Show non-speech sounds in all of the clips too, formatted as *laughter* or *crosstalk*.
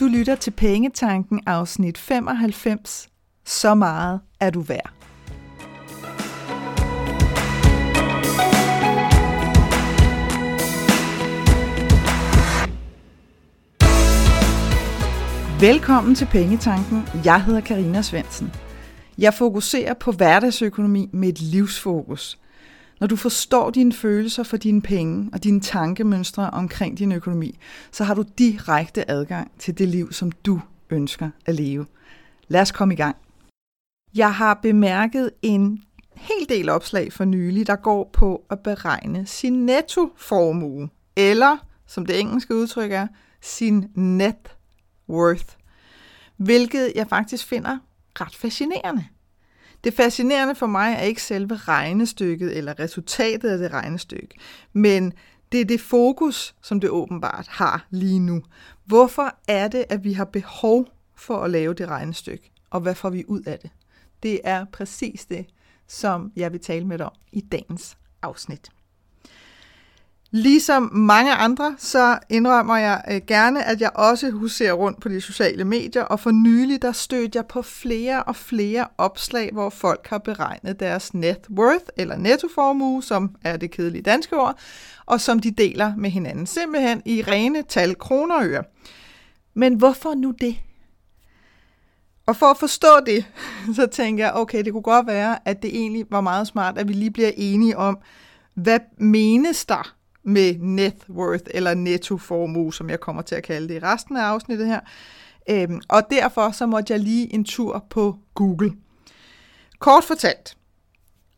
Du lytter til Pengetanken afsnit 95. Så meget er du værd. Velkommen til Pengetanken. Jeg hedder Karina Svensen. Jeg fokuserer på hverdagsøkonomi med et livsfokus. Når du forstår dine følelser for dine penge og dine tankemønstre omkring din økonomi, så har du direkte adgang til det liv, som du ønsker at leve. Lad os komme i gang. Jeg har bemærket en hel del opslag for nylig, der går på at beregne sin nettoformue, eller som det engelske udtryk er, sin net worth, hvilket jeg faktisk finder ret fascinerende. Det fascinerende for mig er ikke selve regnestykket eller resultatet af det regnestykke, men det er det fokus, som det åbenbart har lige nu. Hvorfor er det, at vi har behov for at lave det regnestykke, og hvad får vi ud af det? Det er præcis det, som jeg vil tale med dig om i dagens afsnit. Ligesom mange andre, så indrømmer jeg øh, gerne, at jeg også huserer rundt på de sociale medier, og for nylig der stødte jeg på flere og flere opslag, hvor folk har beregnet deres net worth, eller nettoformue, som er det kedelige danske ord, og som de deler med hinanden, simpelthen i rene tal kroner og øre. Men hvorfor nu det? Og for at forstå det, *laughs* så tænker jeg, okay, det kunne godt være, at det egentlig var meget smart, at vi lige bliver enige om, hvad menes der med net worth eller nettoformue, som jeg kommer til at kalde det i resten af afsnittet her. Øhm, og derfor så måtte jeg lige en tur på Google. Kort fortalt,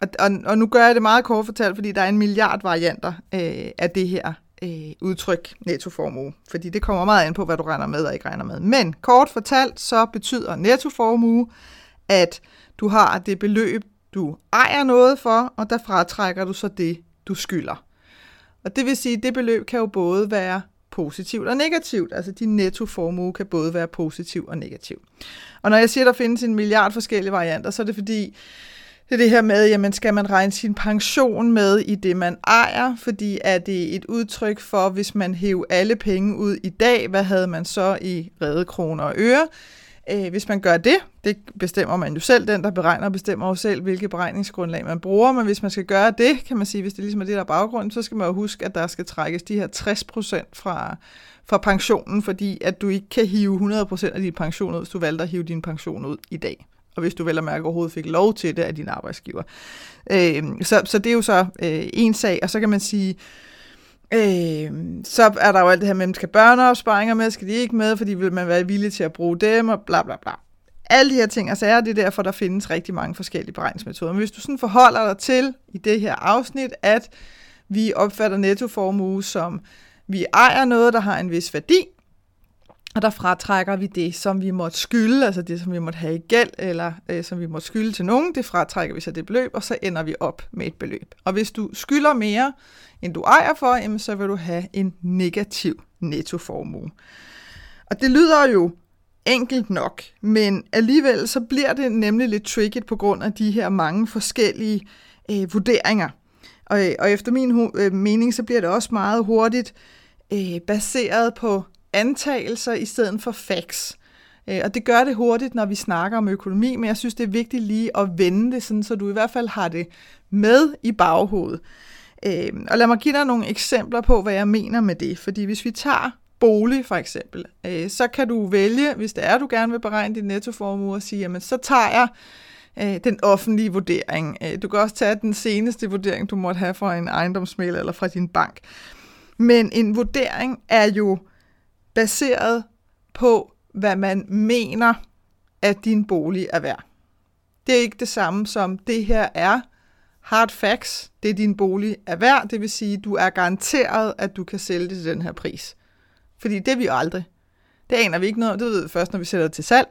og, og, og nu gør jeg det meget kort fortalt, fordi der er en milliard varianter øh, af det her øh, udtryk nettoformue, fordi det kommer meget an på, hvad du regner med og ikke regner med. Men kort fortalt, så betyder nettoformue, at du har det beløb, du ejer noget for, og der fratrækker du så det, du skylder. Og det vil sige, at det beløb kan jo både være positivt og negativt. Altså din nettoformue kan både være positiv og negativ. Og når jeg siger, at der findes en milliard forskellige varianter, så er det fordi, det er det her med, jamen skal man regne sin pension med i det, man ejer, fordi er det et udtryk for, hvis man hæver alle penge ud i dag, hvad havde man så i redde kroner og øre? Øh, hvis man gør det, det bestemmer man jo selv, den der beregner bestemmer jo selv, hvilke beregningsgrundlag man bruger, men hvis man skal gøre det, kan man sige, hvis det ligesom er det, der er baggrunden, så skal man jo huske, at der skal trækkes de her 60% fra, fra pensionen, fordi at du ikke kan hive 100% af din pension ud, hvis du valgte at hive din pension ud i dag. Og hvis du vel at mærke overhovedet fik lov til det af din arbejdsgiver. Øh, så, så det er jo så øh, en sag, og så kan man sige, Øh, Øh, så er der jo alt det her med, skal børneopsparinger med, skal de ikke med, fordi vil man være villig til at bruge dem, og bla bla bla. Alle de her ting, altså er det derfor, der findes rigtig mange forskellige beregningsmetoder. Men hvis du sådan forholder dig til i det her afsnit, at vi opfatter nettoformue som, vi ejer noget, der har en vis værdi, og der fratrækker vi det, som vi måtte skylde, altså det, som vi måtte have i gæld, eller øh, som vi måtte skylde til nogen, det fratrækker vi så det beløb, og så ender vi op med et beløb. Og hvis du skylder mere, end du ejer for, jamen, så vil du have en negativ nettoformue. Og det lyder jo enkelt nok, men alligevel så bliver det nemlig lidt tricky på grund af de her mange forskellige øh, vurderinger. Og, øh, og efter min øh, mening, så bliver det også meget hurtigt øh, baseret på antagelser i stedet for facts. Øh, og det gør det hurtigt, når vi snakker om økonomi, men jeg synes, det er vigtigt lige at vende det, sådan, så du i hvert fald har det med i baghovedet. Øh, og lad mig give dig nogle eksempler på, hvad jeg mener med det. Fordi hvis vi tager bolig for eksempel, øh, så kan du vælge, hvis det er, du gerne vil beregne din nettoformue, og sige, jamen så tager jeg den offentlige vurdering. Du kan også tage den seneste vurdering, du måtte have fra en ejendomsmæl eller fra din bank. Men en vurdering er jo baseret på, hvad man mener, at din bolig er værd. Det er ikke det samme som, det her er hard facts, det din bolig er værd, det vil sige, du er garanteret, at du kan sælge det til den her pris. Fordi det er vi jo aldrig. Det aner vi ikke noget, det ved vi først, når vi sætter det til salg.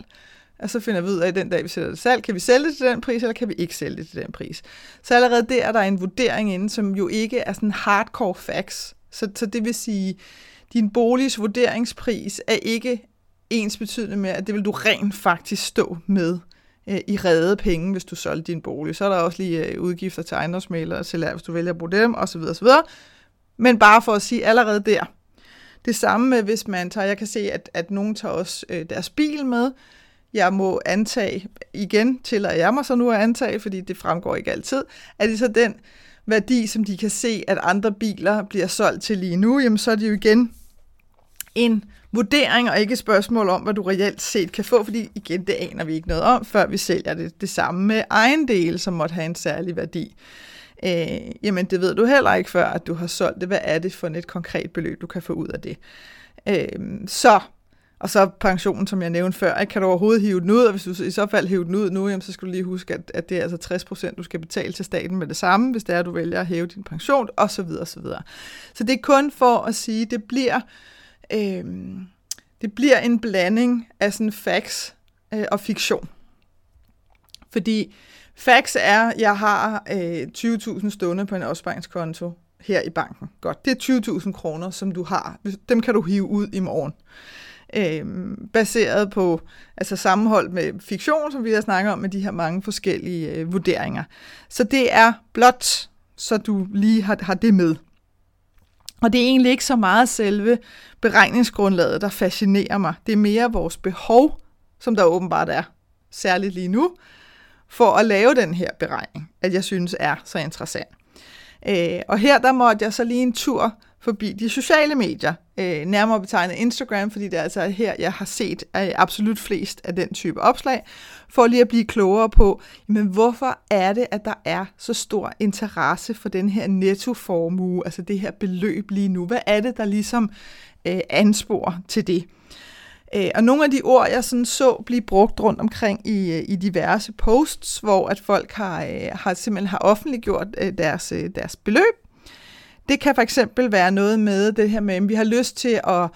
Og så finder vi ud af, at den dag, vi sætter det til salg, kan vi sælge det til den pris, eller kan vi ikke sælge det til den pris. Så allerede der er der en vurdering inde, som jo ikke er sådan hardcore facts. Så, så det vil sige, din boligs vurderingspris er ikke ens betydende med, at det vil du rent faktisk stå med øh, i redde penge, hvis du solgte din bolig. Så er der også lige øh, udgifter til ejendomsmaler og salær, hvis du vælger at bruge dem, osv. osv. Men bare for at sige allerede der, Det samme med, hvis man tager, jeg kan se, at, at nogen tager også øh, deres bil med. Jeg må antage, igen til at jeg mig så nu at antage, fordi det fremgår ikke altid, at det så den værdi, som de kan se, at andre biler bliver solgt til lige nu, jamen så er det jo igen en vurdering og ikke et spørgsmål om, hvad du reelt set kan få, fordi igen, det aner vi ikke noget om, før vi sælger det. Det samme med ejendele, som måtte have en særlig værdi. Øh, jamen, det ved du heller ikke før, at du har solgt det. Hvad er det for et konkret beløb, du kan få ud af det? Øh, så, og så pensionen, som jeg nævnte før, kan du overhovedet hive den ud, og hvis du i så fald hiver den ud nu, jamen, så skal du lige huske, at, at det er altså 60 procent, du skal betale til staten med det samme, hvis det er, at du vælger at hæve din pension, og så videre, så videre. Så det er kun for at sige, at det bliver øh, det bliver en blanding af sådan facts øh, og fiktion. Fordi facts er, jeg har øh, 20.000 stående på en opsparingskonto her i banken. Godt, det er 20.000 kroner, som du har. Dem kan du hive ud i morgen. Øh, baseret på altså sammenhold med fiktion, som vi har snakket om, med de her mange forskellige øh, vurderinger. Så det er blot, så du lige har, har det med. Og det er egentlig ikke så meget selve beregningsgrundlaget, der fascinerer mig. Det er mere vores behov, som der åbenbart er, særligt lige nu, for at lave den her beregning, at jeg synes er så interessant. Øh, og her der måtte jeg så lige en tur forbi de sociale medier, øh, nærmere betegnet Instagram, fordi det er altså her, jeg har set øh, absolut flest af den type opslag, for lige at blive klogere på, men hvorfor er det, at der er så stor interesse for den her nettoformue, altså det her beløb lige nu? Hvad er det, der ligesom øh, ansporer til det? Øh, og nogle af de ord, jeg sådan så blive brugt rundt omkring i, øh, i diverse posts, hvor at folk har, øh, har simpelthen har offentliggjort øh, deres, øh, deres beløb, det kan for eksempel være noget med det her med, at vi har lyst til at,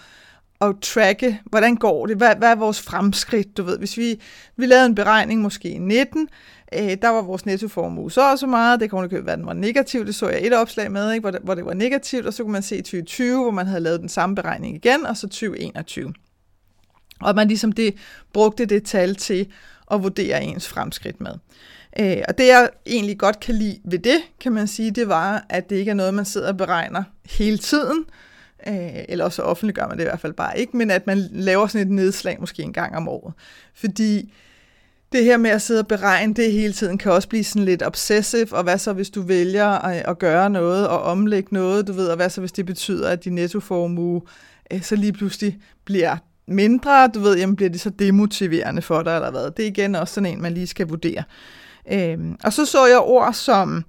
at tracke, hvordan går det, hvad, hvad er vores fremskridt, du ved. Hvis vi, vi lavede en beregning måske i 19, øh, der var vores nettoformue så og så meget, det kunne være, den var negativ, det så jeg et opslag med, ikke, hvor, det, hvor det var negativt, og så kunne man se 2020, hvor man havde lavet den samme beregning igen, og så 2021. Og man ligesom det, brugte det tal til at vurdere ens fremskridt med. Øh, og det jeg egentlig godt kan lide ved det, kan man sige, det var, at det ikke er noget, man sidder og beregner hele tiden, øh, eller også offentliggør man det i hvert fald bare ikke, men at man laver sådan et nedslag måske en gang om året. Fordi det her med at sidde og beregne det hele tiden kan også blive sådan lidt obsessive, og hvad så hvis du vælger at, at gøre noget og omlægge noget, du ved, og hvad så hvis det betyder, at din nettoformue øh, så lige pludselig bliver mindre, du ved, jamen bliver det så demotiverende for dig eller hvad. Det er igen også sådan en, man lige skal vurdere. Øhm, og så så jeg ord som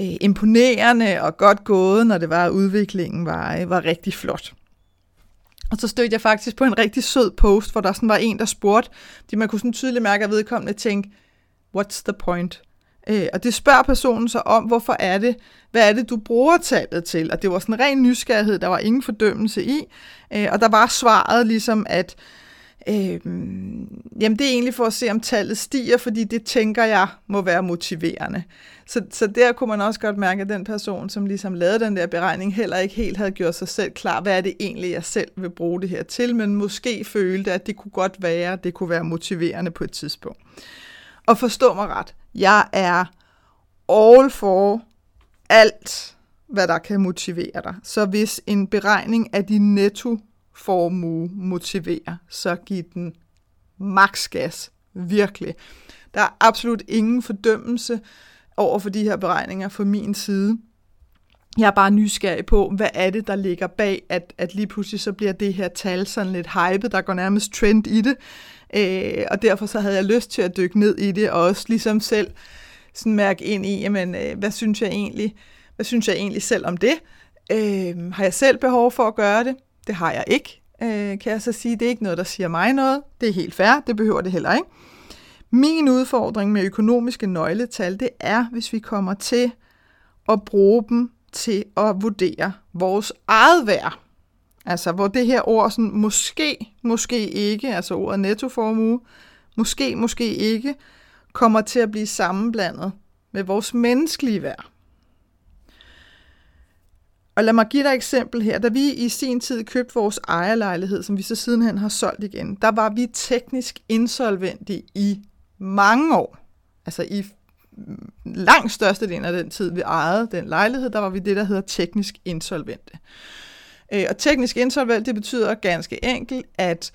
øh, imponerende og godt gået, når det var, at udviklingen var, øh, var rigtig flot. Og så stødte jeg faktisk på en rigtig sød post, hvor der sådan var en, der spurgte, fordi man kunne sådan tydeligt mærke, at vedkommende tænkte, what's the point? Øh, og det spørger personen så om, hvorfor er det, hvad er det, du bruger tallet til? Og det var sådan en ren nysgerrighed, der var ingen fordømmelse i. Øh, og der var svaret ligesom, at Øh, jamen det er egentlig for at se, om tallet stiger, fordi det tænker jeg må være motiverende. Så, så der kunne man også godt mærke, at den person, som ligesom lavede den der beregning, heller ikke helt havde gjort sig selv klar, hvad er det egentlig, jeg selv vil bruge det her til, men måske følte, at det kunne godt være, at det kunne være motiverende på et tidspunkt. Og forstå mig ret, jeg er all for alt, hvad der kan motivere dig. Så hvis en beregning af din netto formue motiverer, så giv den maks gas. Virkelig. Der er absolut ingen fordømmelse over for de her beregninger fra min side. Jeg er bare nysgerrig på, hvad er det, der ligger bag, at, at lige pludselig så bliver det her tal sådan lidt hypet, der går nærmest trend i det. Øh, og derfor så havde jeg lyst til at dykke ned i det, og også ligesom selv sådan mærke ind i, jamen, øh, hvad synes jeg egentlig, hvad synes jeg egentlig selv om det? Øh, har jeg selv behov for at gøre det? Det har jeg ikke, øh, kan jeg så sige. Det er ikke noget, der siger mig noget. Det er helt fair, det behøver det heller ikke. Min udfordring med økonomiske nøgletal, det er, hvis vi kommer til at bruge dem til at vurdere vores eget værd. Altså, hvor det her ord sådan, måske, måske ikke, altså ordet nettoformue, måske, måske ikke, kommer til at blive sammenblandet med vores menneskelige værd. Og lad mig give dig et eksempel her. Da vi i sin tid købte vores ejerlejlighed, som vi så sidenhen har solgt igen, der var vi teknisk insolvente i mange år. Altså i langt del af den tid, vi ejede den lejlighed, der var vi det, der hedder teknisk insolvente. Øh, og teknisk insolvent, det betyder ganske enkelt, at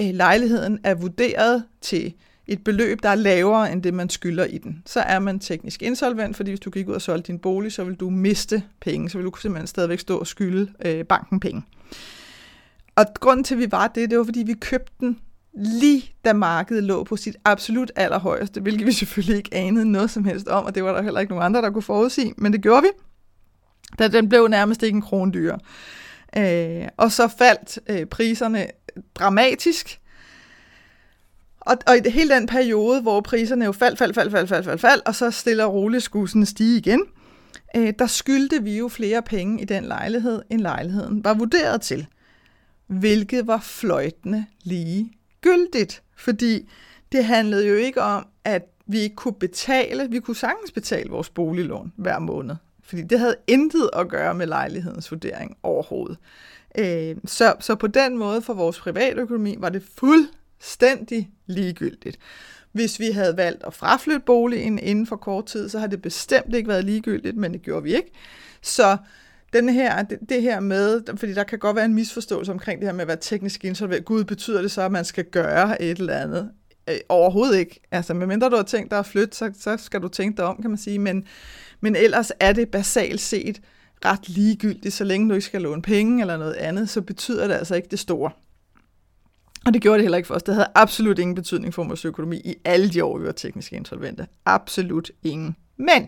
øh, lejligheden er vurderet til et beløb, der er lavere end det, man skylder i den. Så er man teknisk insolvent, fordi hvis du gik ud og solgte din bolig, så vil du miste penge, så vil du simpelthen stadigvæk stå og skylde øh, banken penge. Og grunden til, at vi var det, det var, fordi vi købte den lige da markedet lå på sit absolut allerhøjeste, hvilket vi selvfølgelig ikke anede noget som helst om, og det var der heller ikke nogen andre, der kunne forudsige, men det gjorde vi, da den blev nærmest ikke en krone dyr. Øh, og så faldt øh, priserne dramatisk, og, og i hele den periode, hvor priserne jo faldt, faldt, faldt, faldt, faldt, faldt, fald, og så stille og roligt skulle sådan stige igen, øh, der skyldte vi jo flere penge i den lejlighed, end lejligheden var vurderet til. Hvilket var fløjtende lige gyldigt, fordi det handlede jo ikke om, at vi ikke kunne betale, vi kunne sagtens betale vores boliglån hver måned, fordi det havde intet at gøre med lejlighedens vurdering overhovedet. Øh, så, så på den måde for vores privatøkonomi var det fuldstændig ligegyldigt. Hvis vi havde valgt at fraflytte boligen inden for kort tid, så har det bestemt ikke været ligegyldigt, men det gjorde vi ikke. Så den her, det, det her med, fordi der kan godt være en misforståelse omkring det her med at være teknisk insolvent. Gud, betyder det så, at man skal gøre et eller andet? Øh, overhovedet ikke. Altså, medmindre du har tænkt dig at flytte, så, så skal du tænke dig om, kan man sige. Men, men ellers er det basalt set ret ligegyldigt, så længe du ikke skal låne penge eller noget andet, så betyder det altså ikke det store. Og det gjorde det heller ikke for os. Det havde absolut ingen betydning for vores økonomi i alle de år, vi var teknisk insolvente. Absolut ingen. Men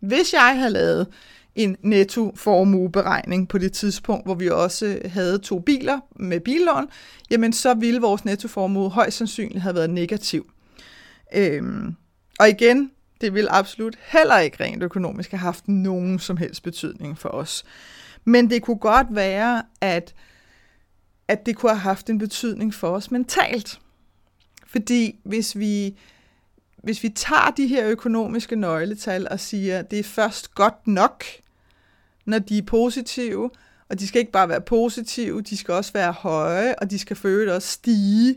hvis jeg havde lavet en nettoformueberegning på det tidspunkt, hvor vi også havde to biler med billån, jamen så ville vores nettoformue højst sandsynligt have været negativ. Øhm, og igen, det ville absolut heller ikke rent økonomisk have haft nogen som helst betydning for os. Men det kunne godt være, at, at det kunne have haft en betydning for os mentalt. Fordi hvis vi, hvis vi tager de her økonomiske nøgletal og siger, at det er først godt nok, når de er positive, og de skal ikke bare være positive, de skal også være høje, og de skal føle også stige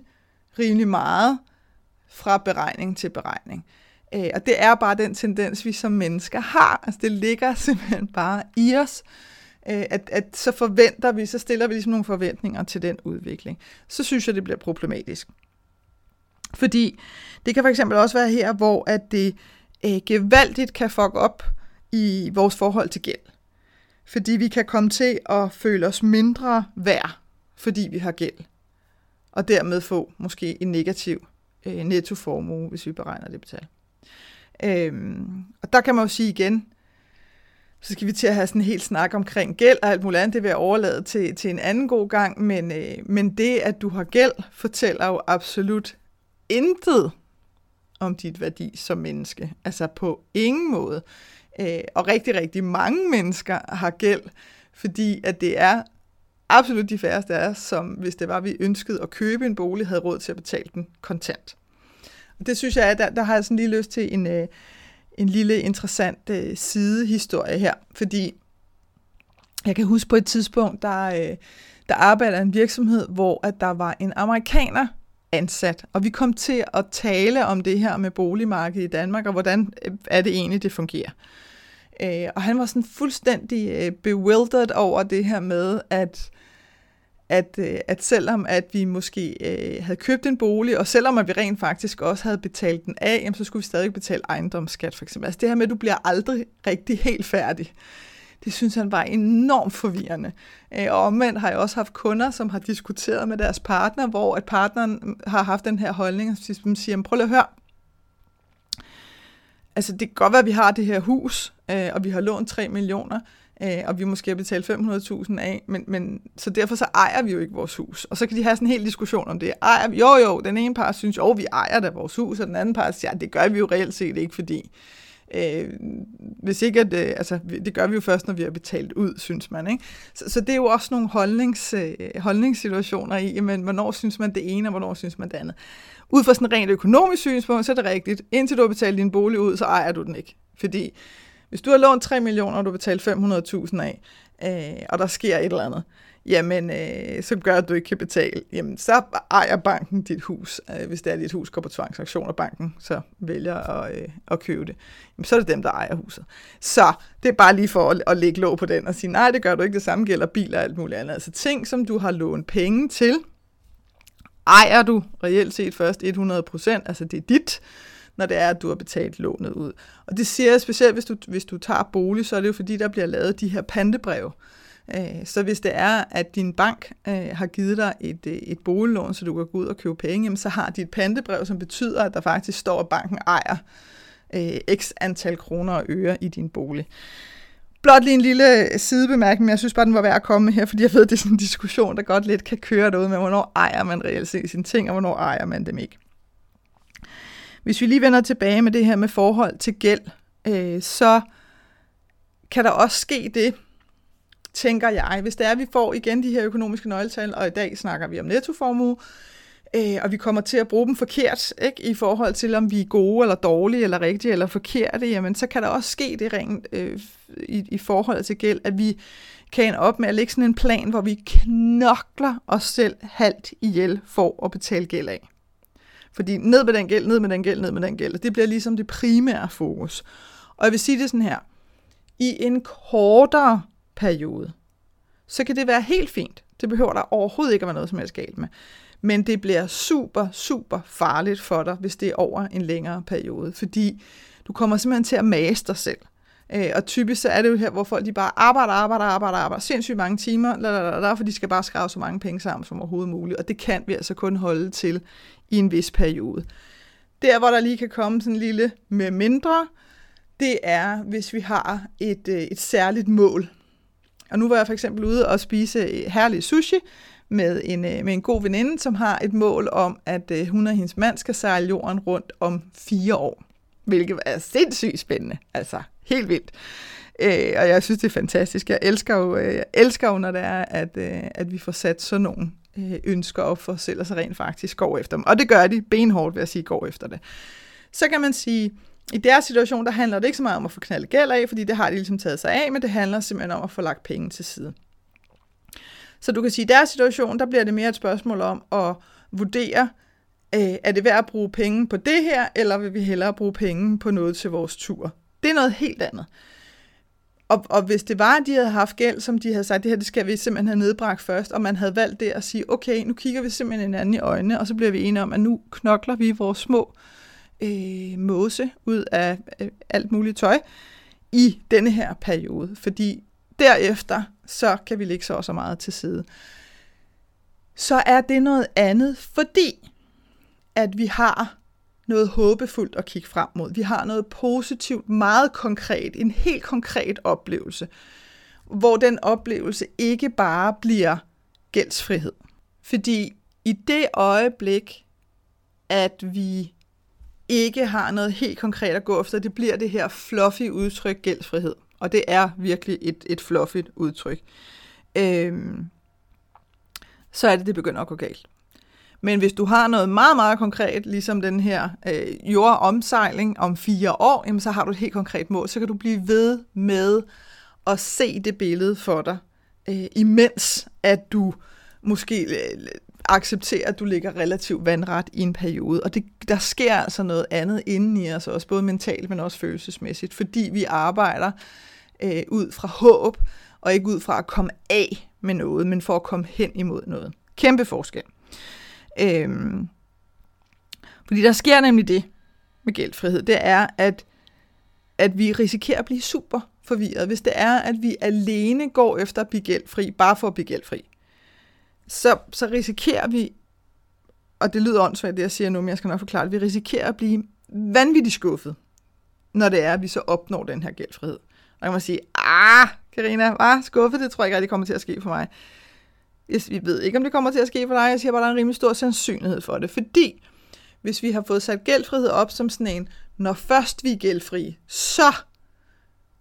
rimelig meget fra beregning til beregning. Øh, og det er bare den tendens, vi som mennesker har. Altså det ligger *laughs* simpelthen bare i os, øh, Øh, at, at så forventer vi, så stiller vi ligesom nogle forventninger til den udvikling. Så synes jeg, det bliver problematisk. Fordi det kan for eksempel også være her, hvor at det øh, gevaldigt kan fuck op i vores forhold til gæld. Fordi vi kan komme til at føle os mindre værd, fordi vi har gæld. Og dermed få måske en negativ øh, nettoformue, hvis vi beregner det betal. Øhm, og der kan man jo sige igen, så skal vi til at have sådan en helt snak omkring gæld og alt muligt andet. Det vil jeg overlade til, til en anden god gang. Men, øh, men det, at du har gæld, fortæller jo absolut intet om dit værdi som menneske. Altså på ingen måde. Øh, og rigtig, rigtig mange mennesker har gæld, fordi at det er absolut de færreste af os, som hvis det var, vi ønskede at købe en bolig, havde råd til at betale den kontant. Og det synes jeg, der, der har jeg sådan lige lyst til en, øh, en lille interessant øh, sidehistorie her, fordi jeg kan huske på et tidspunkt, der, øh, der arbejder en virksomhed, hvor at der var en amerikaner ansat, og vi kom til at tale om det her med boligmarkedet i Danmark, og hvordan øh, er det egentlig, det fungerer. Øh, og han var sådan fuldstændig øh, bewildered over det her med, at at, øh, at selvom at vi måske øh, havde købt en bolig, og selvom at vi rent faktisk også havde betalt den af, jamen, så skulle vi stadig betale ejendomsskat for eksempel. Altså det her med, at du bliver aldrig rigtig helt færdig. Det synes han var enormt forvirrende. Øh, og omvendt har jeg også haft kunder, som har diskuteret med deres partner, hvor at partneren har haft den her holdning, og siger, prøv lige at høre, altså det kan godt være, at vi har det her hus, øh, og vi har lånt 3 millioner, øh, og vi måske har betalt 500.000 af, men, men så derfor så ejer vi jo ikke vores hus. Og så kan de have sådan en hel diskussion om det. Ejer vi? Jo, jo, den ene part synes, jo, vi ejer da vores hus, og den anden part siger, ja, det gør vi jo reelt set ikke, fordi øh, hvis ikke, at, øh, altså, det gør vi jo først, når vi har betalt ud, synes man. Ikke? Så, så det er jo også nogle holdnings, øh, holdningssituationer i, jamen, hvornår synes man det ene, og hvornår synes man det andet. Ud fra sådan en rent økonomisk synspunkt, så er det rigtigt. Indtil du har betalt din bolig ud, så ejer du den ikke. Fordi hvis du har lånt 3 millioner, og du betaler 500.000 af, øh, og der sker et eller andet, jamen, øh, så gør, at du ikke kan betale, jamen, så ejer banken dit hus. Øh, hvis det er, at dit hus går på tvangsaktion, og banken så vælger at, øh, at købe det, jamen, så er det dem, der ejer huset. Så det er bare lige for at, at lægge låg på den og sige, nej, det gør du ikke. Det samme gælder biler og alt muligt andet. Altså ting, som du har lånt penge til, ejer du reelt set først 100%, altså det er dit, når det er, at du har betalt lånet ud. Og det siger jeg specielt, hvis du, hvis du tager bolig, så er det jo fordi, der bliver lavet de her pantebreve. Øh, så hvis det er, at din bank øh, har givet dig et, øh, et boliglån, så du kan gå ud og købe penge, så har de et pantebrev, som betyder, at der faktisk står, at banken ejer x antal kroner og øre i din bolig. Blot lige en lille sidebemærkning, men jeg synes bare, den var værd at komme med her, fordi jeg ved, det er sådan en diskussion, der godt lidt kan køre derude med, hvornår ejer man reelt set sine ting, og hvornår ejer man dem ikke. Hvis vi lige vender tilbage med det her med forhold til gæld, øh, så kan der også ske det, tænker jeg, hvis det er, at vi får igen de her økonomiske nøgletal, og i dag snakker vi om nettoformue, øh, og vi kommer til at bruge dem forkert, ikke, i forhold til om vi er gode eller dårlige, eller rigtige eller forkerte, jamen så kan der også ske det rent øh, i, i forhold til gæld, at vi kan op med at lægge sådan en plan, hvor vi knokler os selv halvt ihjel for at betale gæld af. Fordi ned med den gæld, ned med den gæld, ned med den gæld. Det bliver ligesom det primære fokus. Og jeg vil sige det sådan her. I en kortere periode, så kan det være helt fint. Det behøver der overhovedet ikke at være noget som helst galt med. Men det bliver super, super farligt for dig, hvis det er over en længere periode, fordi du kommer simpelthen til at mase dig selv. Øh, og typisk så er det jo her, hvor folk de bare arbejder, arbejder, arbejder, arbejder sindssygt mange timer, lalala, for de skal bare skrave så mange penge sammen som overhovedet muligt. Og det kan vi altså kun holde til i en vis periode. Der, hvor der lige kan komme sådan en lille med mindre, det er, hvis vi har et, øh, et særligt mål. Og nu var jeg for eksempel ude og spise herlig sushi med en, øh, med en god veninde, som har et mål om, at øh, hun og hendes mand skal sejle jorden rundt om fire år. Hvilket er sindssygt spændende. Altså, helt vildt. Øh, og jeg synes, det er fantastisk. Jeg elsker jo, øh, jeg elsker jo når det er, at, øh, at vi får sat sådan nogle øh, ønsker op for os selv, og så rent faktisk går efter dem. Og det gør de benhårdt, vil jeg sige, går efter det. Så kan man sige, i deres situation, der handler det ikke så meget om at få knaldet gæld af, fordi det har de ligesom taget sig af, men det handler simpelthen om at få lagt penge til side. Så du kan sige, at i deres situation, der bliver det mere et spørgsmål om at vurdere, øh, er det værd at bruge penge på det her, eller vil vi hellere bruge penge på noget til vores tur? Det er noget helt andet. Og, og hvis det var, at de havde haft gæld, som de havde sagt, det her det skal vi simpelthen have nedbragt først, og man havde valgt det at sige, okay, nu kigger vi simpelthen hinanden i øjnene, og så bliver vi enige om, at nu knokler vi vores små øh, måse ud af øh, alt muligt tøj i denne her periode. Fordi derefter, så kan vi lægge så også meget til side. Så er det noget andet, fordi at vi har noget håbefuldt at kigge frem mod. Vi har noget positivt, meget konkret, en helt konkret oplevelse, hvor den oplevelse ikke bare bliver gældsfrihed. Fordi i det øjeblik, at vi ikke har noget helt konkret at gå efter, det bliver det her fluffy udtryk gældsfrihed. Og det er virkelig et, et fluffy udtryk. Øhm, så er det, det begynder at gå galt. Men hvis du har noget meget, meget konkret, ligesom den her øh, jordomsejling om fire år, jamen, så har du et helt konkret mål. Så kan du blive ved med at se det billede for dig, øh, imens at du måske øh, accepterer, at du ligger relativt vandret i en periode. Og det, der sker altså noget andet inden i os, også både mentalt, men også følelsesmæssigt, fordi vi arbejder øh, ud fra håb, og ikke ud fra at komme af med noget, men for at komme hen imod noget. Kæmpe forskel. Øhm, fordi der sker nemlig det med gældfrihed, det er, at, at vi risikerer at blive super forvirret, hvis det er, at vi alene går efter at blive gældfri, bare for at blive gældfri. Så, så risikerer vi, og det lyder åndssvagt, det jeg siger nu, men jeg skal nok forklare det, vi risikerer at blive vanvittigt skuffet, når det er, at vi så opnår den her gældfrihed. Og kan man sige, ah, Karina, var skuffet, det tror jeg ikke rigtig kommer til at ske for mig. Vi ved ikke, om det kommer til at ske for dig. Jeg siger bare, at der er en rimelig stor sandsynlighed for det. Fordi hvis vi har fået sat gældfrihed op som sådan en, når først vi er gældfri, så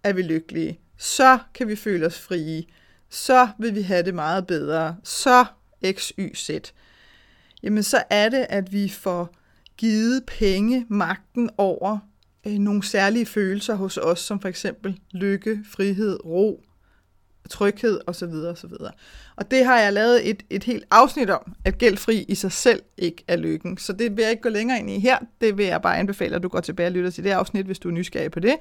er vi lykkelige. Så kan vi føle os frie. Så vil vi have det meget bedre. Så x, y, z. Jamen så er det, at vi får givet penge magten over øh, nogle særlige følelser hos os, som for eksempel lykke, frihed, ro, tryghed osv. osv. Og det har jeg lavet et, et helt afsnit om, at gældfri i sig selv ikke er lykken. Så det vil jeg ikke gå længere ind i her. Det vil jeg bare anbefale, at du går tilbage og lytter til det afsnit, hvis du er nysgerrig på det.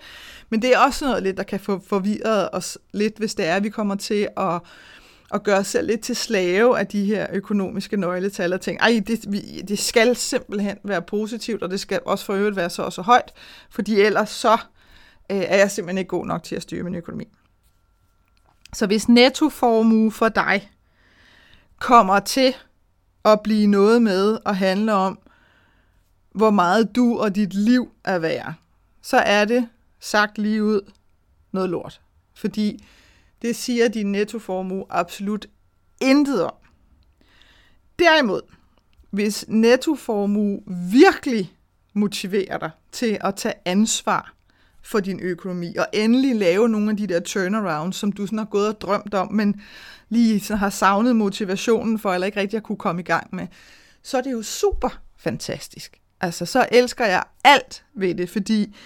Men det er også noget lidt, der kan få forvirret os lidt, hvis det er, at vi kommer til at at gøre os selv lidt til slave af de her økonomiske nøgletal og tænke, ej, det, det skal simpelthen være positivt, og det skal også for øvrigt være så og så højt, fordi ellers så øh, er jeg simpelthen ikke god nok til at styre min økonomi. Så hvis nettoformue for dig kommer til at blive noget med at handle om, hvor meget du og dit liv er værd, så er det sagt lige ud noget lort. Fordi det siger din nettoformue absolut intet om. Derimod, hvis nettoformue virkelig motiverer dig til at tage ansvar for din økonomi, og endelig lave nogle af de der turnarounds, som du sådan har gået og drømt om, men lige så har savnet motivationen for, eller ikke rigtig at kunne komme i gang med, så er det jo super fantastisk. Altså, så elsker jeg alt ved det, fordi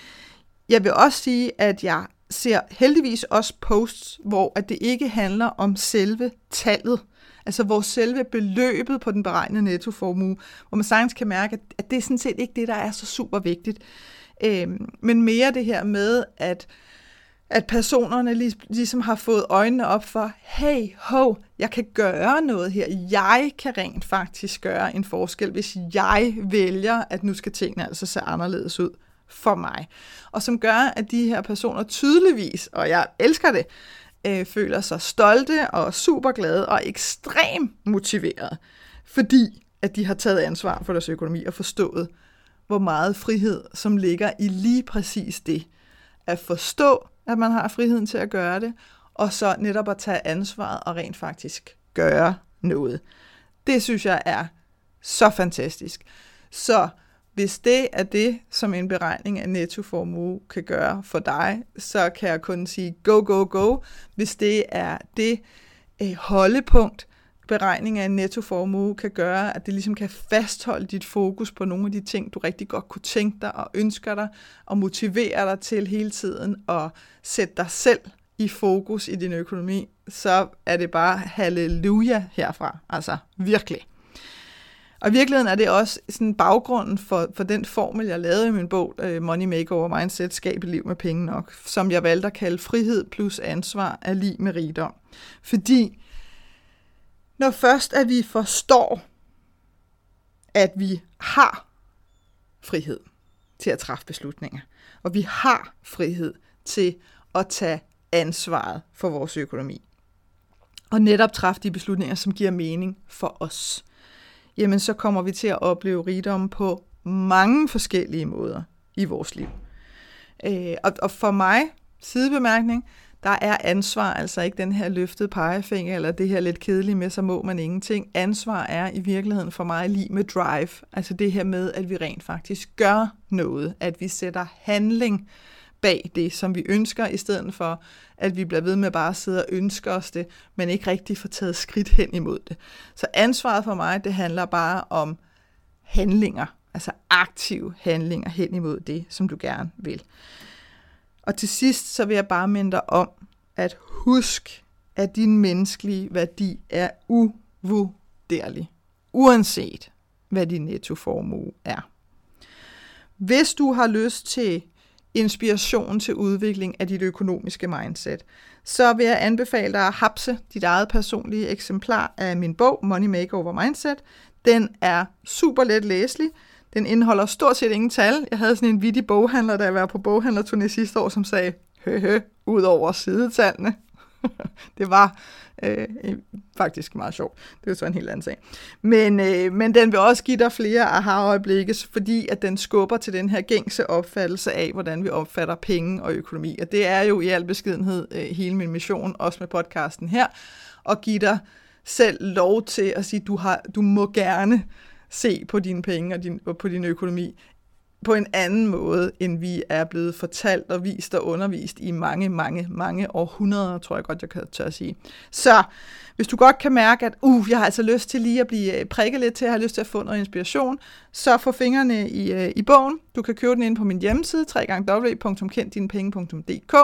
jeg vil også sige, at jeg ser heldigvis også posts, hvor at det ikke handler om selve tallet, altså hvor selve beløbet på den beregnede nettoformue, hvor man sagtens kan mærke, at det er sådan set ikke det, der er så super vigtigt. Øh, men mere det her med, at, at personerne ligesom har fået øjnene op for, hey, ho, jeg kan gøre noget her. Jeg kan rent faktisk gøre en forskel, hvis jeg vælger, at nu skal tingene altså se anderledes ud for mig. Og som gør, at de her personer tydeligvis, og jeg elsker det, øh, føler sig stolte og super glade og ekstremt motiveret, fordi at de har taget ansvar for deres økonomi og forstået, hvor meget frihed, som ligger i lige præcis det. At forstå, at man har friheden til at gøre det, og så netop at tage ansvaret og rent faktisk gøre noget. Det synes jeg er så fantastisk. Så hvis det er det, som en beregning af nettoformue kan gøre for dig, så kan jeg kun sige go, go, go. Hvis det er det øh, holdepunkt, beregning af en nettoformue kan gøre, at det ligesom kan fastholde dit fokus på nogle af de ting, du rigtig godt kunne tænke dig og ønsker dig, og motivere dig til hele tiden at sætte dig selv i fokus i din økonomi, så er det bare halleluja herfra. Altså virkelig. Og i virkeligheden er det også sådan baggrunden for, for den formel, jeg lavede i min bog, øh, Money Makeover Mindset, Skab et liv med penge nok, som jeg valgte at kalde frihed plus ansvar er lige med rigdom. Fordi når først at vi forstår, at vi har frihed til at træffe beslutninger, og vi har frihed til at tage ansvaret for vores økonomi, og netop træffe de beslutninger, som giver mening for os, jamen så kommer vi til at opleve rigdom på mange forskellige måder i vores liv. Øh, og, og for mig, sidebemærkning, der er ansvar altså ikke den her løftede pegefinger, eller det her lidt kedelige med, så må man ingenting. Ansvar er i virkeligheden for mig lige med drive. Altså det her med, at vi rent faktisk gør noget. At vi sætter handling bag det, som vi ønsker, i stedet for, at vi bliver ved med bare at sidde og ønske os det, men ikke rigtig får taget skridt hen imod det. Så ansvaret for mig, det handler bare om handlinger, altså aktive handlinger hen imod det, som du gerne vil. Og til sidst, så vil jeg bare minde dig om, at husk, at din menneskelige værdi er uvurderlig, uanset hvad din nettoformue er. Hvis du har lyst til inspiration til udvikling af dit økonomiske mindset, så vil jeg anbefale dig at hapse dit eget personlige eksemplar af min bog, Money Makeover Mindset. Den er super let læselig. Den indeholder stort set ingen tal. Jeg havde sådan en vittig boghandler, da jeg var på boghandlerturné sidste år, som sagde, hø hø, ud over sidetallene. *laughs* det var øh, faktisk meget sjovt. Det er så en helt anden sag. Men, øh, men den vil også give dig flere aha-øjeblikke, fordi at den skubber til den her gængse opfattelse af, hvordan vi opfatter penge og økonomi. Og det er jo i al beskedenhed øh, hele min mission, også med podcasten her, at give dig selv lov til at sige, du, har, du må gerne se på dine penge og, din, og på din økonomi på en anden måde, end vi er blevet fortalt og vist og undervist i mange, mange, mange århundreder, tror jeg godt, jeg kan tør at sige. Så hvis du godt kan mærke, at uh, jeg har altså lyst til lige at blive øh, prikket lidt til, jeg har lyst til at få noget inspiration, så få fingrene i, øh, i bogen. Du kan købe den ind på min hjemmeside, www.kenddinepenge.dk.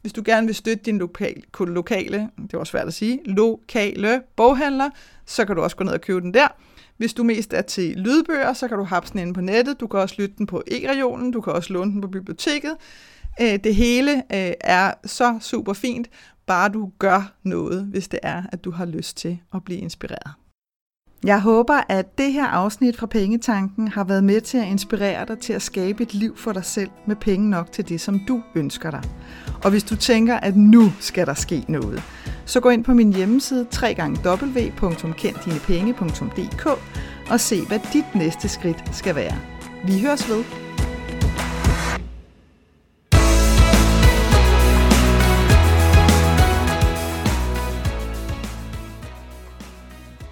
Hvis du gerne vil støtte din lokale, lokale, det var svært at sige, lokale boghandler, så kan du også gå ned og købe den der. Hvis du mest er til lydbøger, så kan du have den inde på nettet. Du kan også lytte den på e-regionen. Du kan også låne den på biblioteket. Øh, det hele er så super fint, bare du gør noget, hvis det er, at du har lyst til at blive inspireret. Jeg håber, at det her afsnit fra Pengetanken har været med til at inspirere dig til at skabe et liv for dig selv med penge nok til det, som du ønsker dig. Og hvis du tænker, at nu skal der ske noget, så gå ind på min hjemmeside www.kenddinepenge.dk og se, hvad dit næste skridt skal være. Vi høres ved.